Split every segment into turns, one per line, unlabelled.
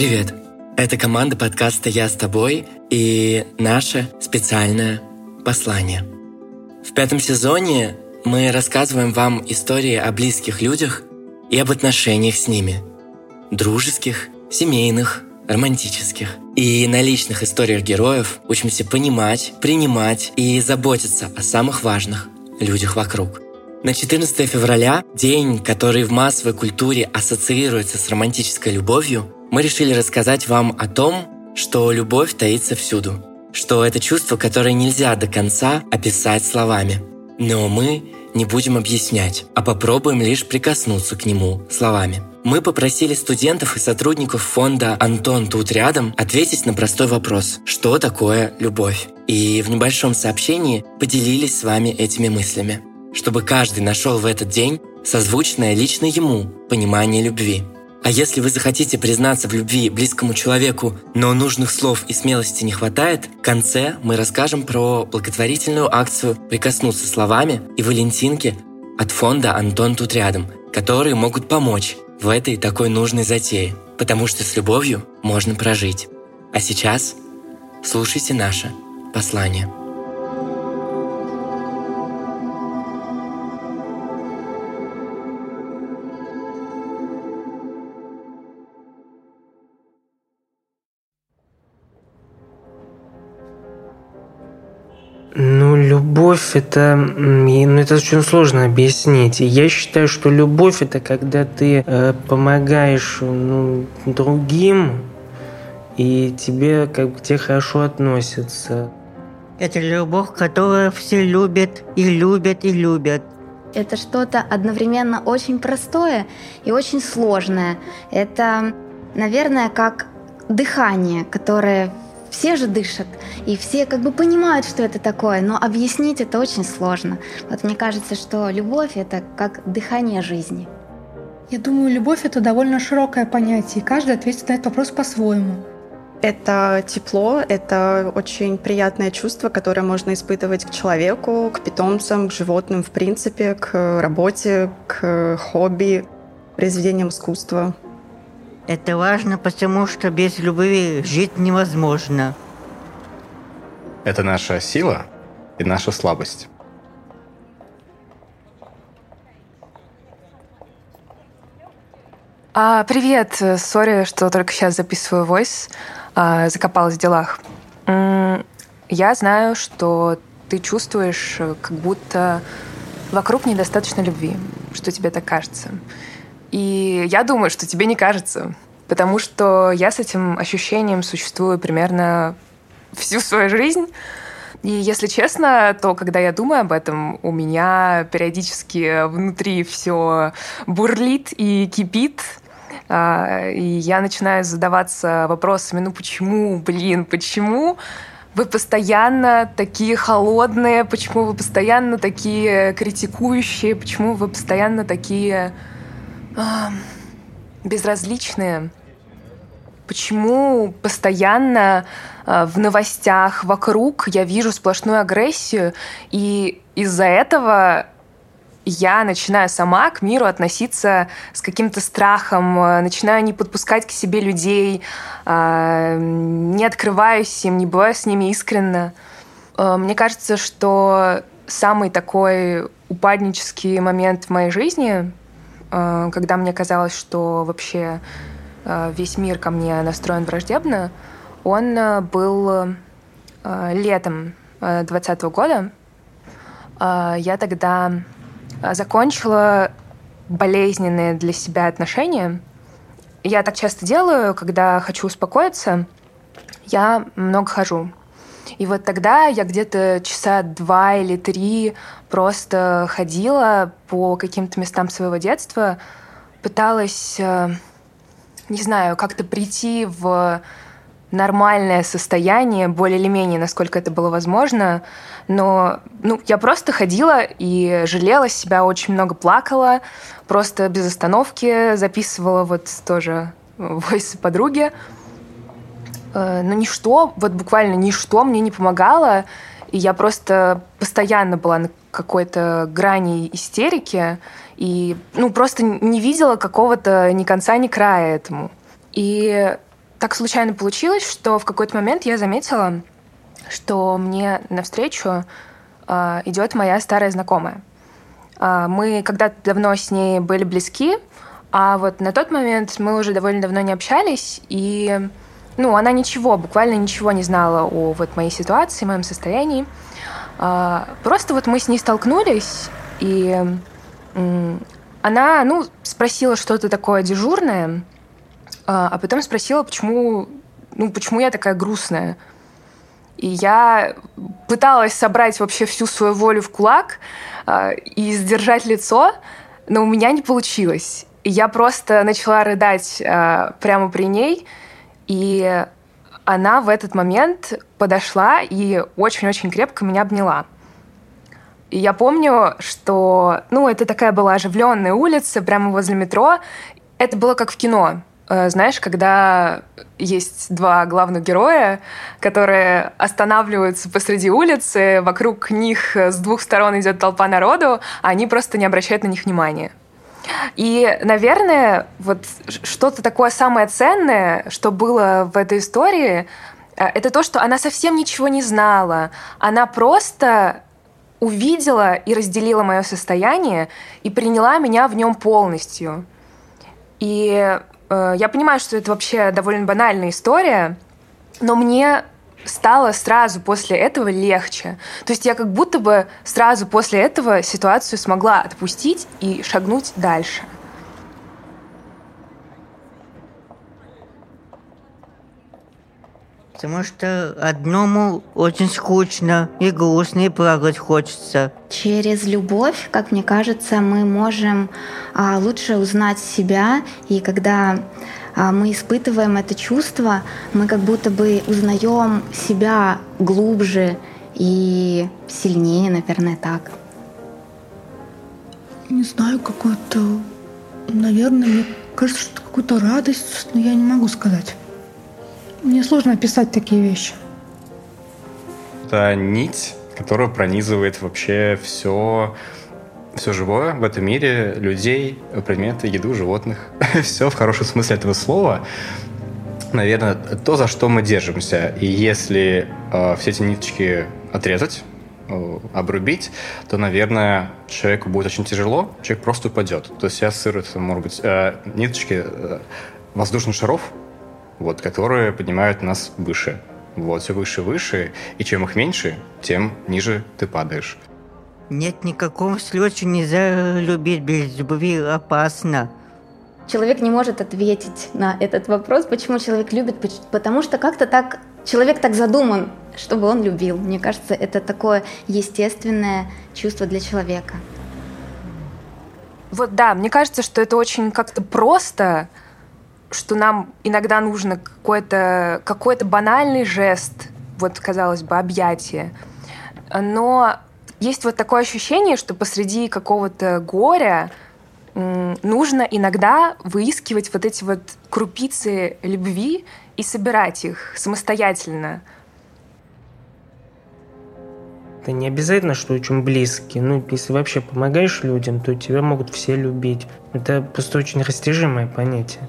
Привет! Это команда подкаста «Я с тобой» и наше специальное послание. В пятом сезоне мы рассказываем вам истории о близких людях и об отношениях с ними. Дружеских, семейных, романтических. И на личных историях героев учимся понимать, принимать и заботиться о самых важных людях вокруг. На 14 февраля, день, который в массовой культуре ассоциируется с романтической любовью, мы решили рассказать вам о том, что любовь таится всюду, что это чувство, которое нельзя до конца описать словами. Но мы не будем объяснять, а попробуем лишь прикоснуться к нему словами. Мы попросили студентов и сотрудников фонда «Антон тут рядом» ответить на простой вопрос «Что такое любовь?» И в небольшом сообщении поделились с вами этими мыслями, чтобы каждый нашел в этот день созвучное лично ему понимание любви. А если вы захотите признаться в любви близкому человеку, но нужных слов и смелости не хватает, в конце мы расскажем про благотворительную акцию «Прикоснуться словами» и «Валентинки» от фонда «Антон тут рядом», которые могут помочь в этой такой нужной затее, потому что с любовью можно прожить. А сейчас слушайте наше послание.
Любовь это, ну, это очень сложно объяснить. Я считаю, что любовь это когда ты э, помогаешь ну, другим, и тебе как бы тебе хорошо относятся.
Это любовь, которую все любят и любят и любят.
Это что-то одновременно очень простое и очень сложное. Это, наверное, как дыхание, которое все же дышат, и все как бы понимают, что это такое, но объяснить это очень сложно. Вот мне кажется, что любовь — это как дыхание жизни.
Я думаю, любовь — это довольно широкое понятие, и каждый ответит на этот вопрос по-своему.
Это тепло, это очень приятное чувство, которое можно испытывать к человеку, к питомцам, к животным, в принципе, к работе, к хобби, произведениям искусства.
Это важно, потому что без любви жить невозможно.
Это наша сила и наша слабость.
А, привет, сори, что только сейчас записываю войс, а, закопалась в делах. Я знаю, что ты чувствуешь, как будто вокруг недостаточно любви, что тебе так кажется. И я думаю, что тебе не кажется, потому что я с этим ощущением существую примерно всю свою жизнь. И если честно, то когда я думаю об этом, у меня периодически внутри все бурлит и кипит. А, и я начинаю задаваться вопросами, ну почему, блин, почему вы постоянно такие холодные, почему вы постоянно такие критикующие, почему вы постоянно такие безразличные. Почему постоянно а, в новостях вокруг я вижу сплошную агрессию, и из-за этого я начинаю сама к миру относиться с каким-то страхом, а, начинаю не подпускать к себе людей, а, не открываюсь им, не бываю с ними искренно. Мне кажется, что самый такой упаднический момент в моей жизни когда мне казалось, что вообще э, весь мир ко мне настроен враждебно, он э, был летом 2020 года. Я тогда закончила болезненные для себя отношения. Я так часто делаю, когда хочу успокоиться, я много хожу. И вот тогда я где-то часа два или три просто ходила по каким-то местам своего детства, пыталась, э, не знаю, как-то прийти в нормальное состояние, более или менее, насколько это было возможно. Но ну, я просто ходила и жалела себя, очень много плакала, просто без остановки записывала вот тоже войсы подруги. Э, но ничто, вот буквально ничто мне не помогало, и я просто постоянно была на какой-то грани истерики, и ну, просто не видела какого-то ни конца, ни края этому. И так случайно получилось, что в какой-то момент я заметила, что мне навстречу э, идет моя старая знакомая. Э, мы когда-то давно с ней были близки, а вот на тот момент мы уже довольно давно не общались, и ну, она ничего, буквально ничего не знала о вот моей ситуации, моем состоянии. Э, просто вот мы с ней столкнулись, и она, ну, спросила что-то такое дежурное, а, а потом спросила, почему, ну, почему я такая грустная. И я пыталась собрать вообще всю свою волю в кулак э, и сдержать лицо, но у меня не получилось. И я просто начала рыдать прямо при ней, и она в этот момент подошла и очень-очень крепко меня обняла. И я помню, что, ну, это такая была оживленная улица прямо возле метро. Это было как в кино. Э, знаешь, когда есть два главных героя, которые останавливаются посреди улицы, вокруг них с двух сторон идет толпа народу, а они просто не обращают на них внимания. И, наверное, вот что-то такое самое ценное, что было в этой истории, э, это то, что она совсем ничего не знала. Она просто увидела и разделила мое состояние и приняла меня в нем полностью. И Э, я понимаю, что это вообще довольно банальная история, но мне стало сразу после этого легче. То есть я как будто бы сразу после этого ситуацию смогла отпустить и шагнуть дальше.
Потому что одному очень скучно и грустно, и плакать хочется.
Через любовь, как мне кажется, мы можем а, лучше узнать себя, и когда мы испытываем это чувство, мы как будто бы узнаем себя глубже и сильнее, наверное, так.
Не знаю, какую-то, наверное, мне кажется, что какую-то радость, но я не могу сказать. Мне сложно описать такие вещи.
Это нить, которая пронизывает вообще все, все живое в этом мире, людей, предметы, еду, животных. все в хорошем смысле этого слова. Наверное, то, за что мы держимся. И если э, все эти ниточки отрезать, э, обрубить, то, наверное, человеку будет очень тяжело, человек просто упадет. То есть я ассоциирую, может быть, э, ниточки э, воздушных шаров, вот, которые поднимают нас выше. Вот, все выше, выше, и чем их меньше, тем ниже ты падаешь.
Нет никакого случая нельзя любить без любви, опасно.
Человек не может ответить на этот вопрос, почему человек любит, потому что как-то так человек так задуман, чтобы он любил. Мне кажется, это такое естественное чувство для человека.
Вот да, мне кажется, что это очень как-то просто, что нам иногда нужно какой-то какой банальный жест, вот, казалось бы, объятие. Но есть вот такое ощущение, что посреди какого-то горя нужно иногда выискивать вот эти вот крупицы любви и собирать их самостоятельно.
Это не обязательно, что очень близкие. Ну, если вообще помогаешь людям, то тебя могут все любить. Это просто очень растяжимое понятие.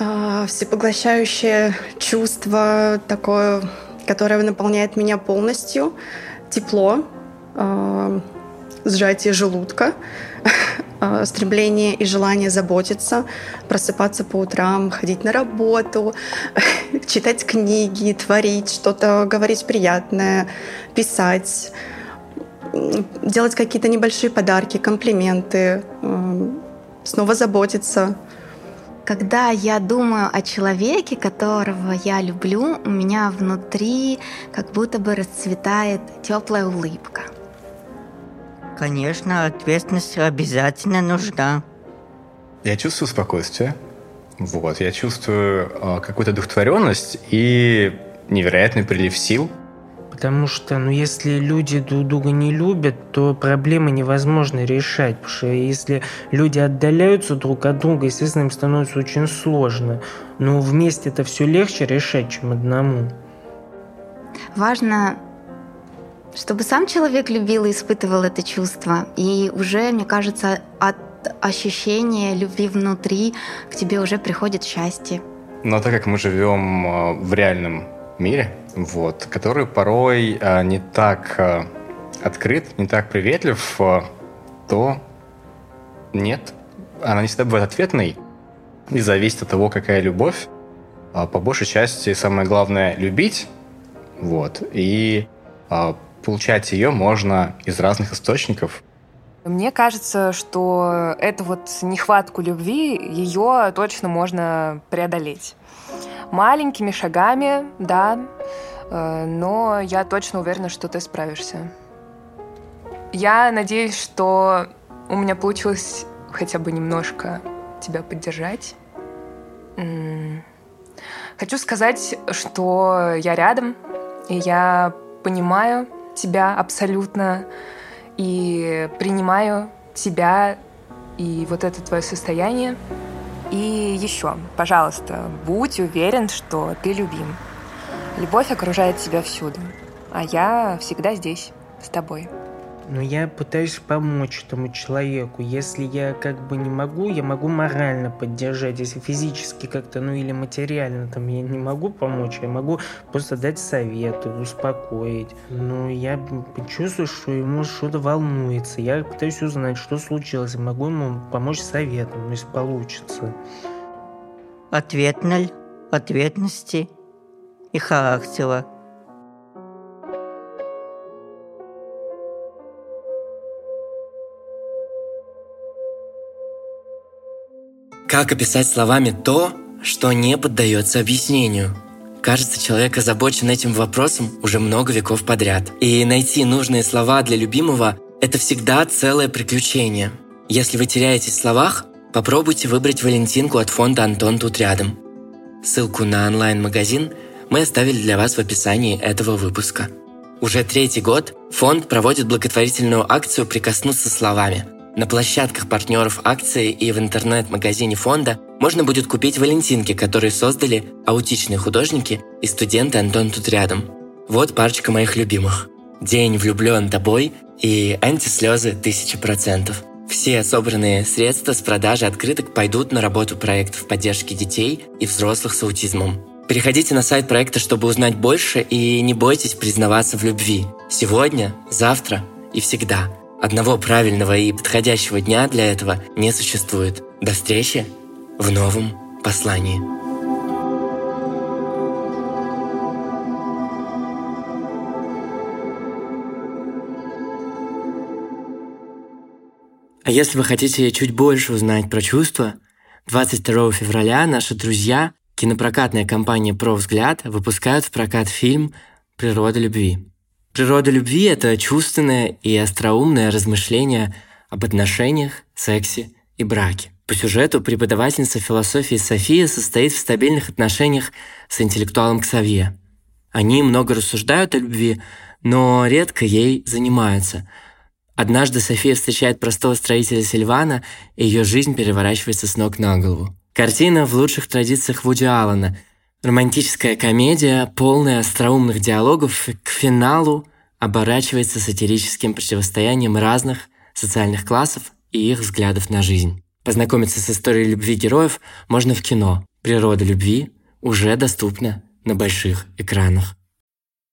А, всепоглощающее чувство такое, которое наполняет меня полностью. Тепло, сжатие желудка, а, стремление и желание заботиться, просыпаться по утрам, ходить на работу, читать книги, творить что-то, говорить приятное, писать, делать какие-то небольшие подарки, комплименты, снова заботиться –
когда я думаю о человеке, которого я люблю, у меня внутри как будто бы расцветает теплая улыбка.
Конечно, ответственность обязательно нужна.
Я чувствую спокойствие. Вот, я чувствую э, какую-то духотворенность и невероятный прилив сил.
Потому что, ну, если люди друг друга не любят, то проблемы невозможно решать. Потому что если люди отдаляются друг от друга, естественно, им становится очень сложно. Но вместе это все легче решать, чем одному.
Важно, чтобы сам человек любил и испытывал это чувство. И уже, мне кажется, от ощущения любви внутри к тебе уже приходит счастье.
Но так как мы живем э, в реальном мире, вот, который порой э, не так э, открыт, не так приветлив, то нет, она не всегда бывает ответной и зависит от того, какая любовь. А по большей части самое главное любить, вот, и а, получать ее можно из разных источников.
Мне кажется, что эту вот нехватку любви, ее точно можно преодолеть. Маленькими шагами, да, э, но я точно уверена, что ты справишься. Я надеюсь, что у меня получилось хотя бы немножко тебя поддержать. Хочу сказать, что я рядом, и я понимаю тебя абсолютно, и принимаю тебя и вот это твое состояние. И еще, пожалуйста, будь уверен, что ты любим. Любовь окружает тебя всюду, а я всегда здесь, с тобой.
Но я пытаюсь помочь этому человеку. Если я как бы не могу, я могу морально поддержать. Если физически как-то, ну или материально там я не могу помочь, я могу просто дать советы, успокоить. Но я чувствую, что ему что-то волнуется. Я пытаюсь узнать, что случилось. Могу ему помочь советом, если получится.
Ответналь, ответности и характера.
Как описать словами то, что не поддается объяснению? Кажется, человек озабочен этим вопросом уже много веков подряд. И найти нужные слова для любимого – это всегда целое приключение. Если вы теряетесь в словах, попробуйте выбрать Валентинку от фонда «Антон тут рядом». Ссылку на онлайн-магазин мы оставили для вас в описании этого выпуска. Уже третий год фонд проводит благотворительную акцию «Прикоснуться словами», на площадках партнеров акции и в интернет-магазине фонда можно будет купить валентинки, которые создали аутичные художники и студенты Антон тут рядом. Вот парочка моих любимых. «День влюблен тобой» и «Антислезы тысячи процентов». Все собранные средства с продажи открыток пойдут на работу проектов поддержки детей и взрослых с аутизмом. Переходите на сайт проекта, чтобы узнать больше, и не бойтесь признаваться в любви. Сегодня, завтра и всегда – Одного правильного и подходящего дня для этого не существует. До встречи в новом послании. А если вы хотите чуть больше узнать про чувства, 22 февраля наши друзья, кинопрокатная компания «Про взгляд» выпускают в прокат фильм «Природа любви». Природа любви — это чувственное и остроумное размышление об отношениях, сексе и браке. По сюжету преподавательница философии София состоит в стабильных отношениях с интеллектуалом Ксавье. Они много рассуждают о любви, но редко ей занимаются. Однажды София встречает простого строителя Сильвана, и ее жизнь переворачивается с ног на голову. Картина в лучших традициях Вуди Аллена – Романтическая комедия, полная остроумных диалогов, к финалу оборачивается сатирическим противостоянием разных социальных классов и их взглядов на жизнь. Познакомиться с историей любви героев можно в кино. Природа любви уже доступна на больших экранах.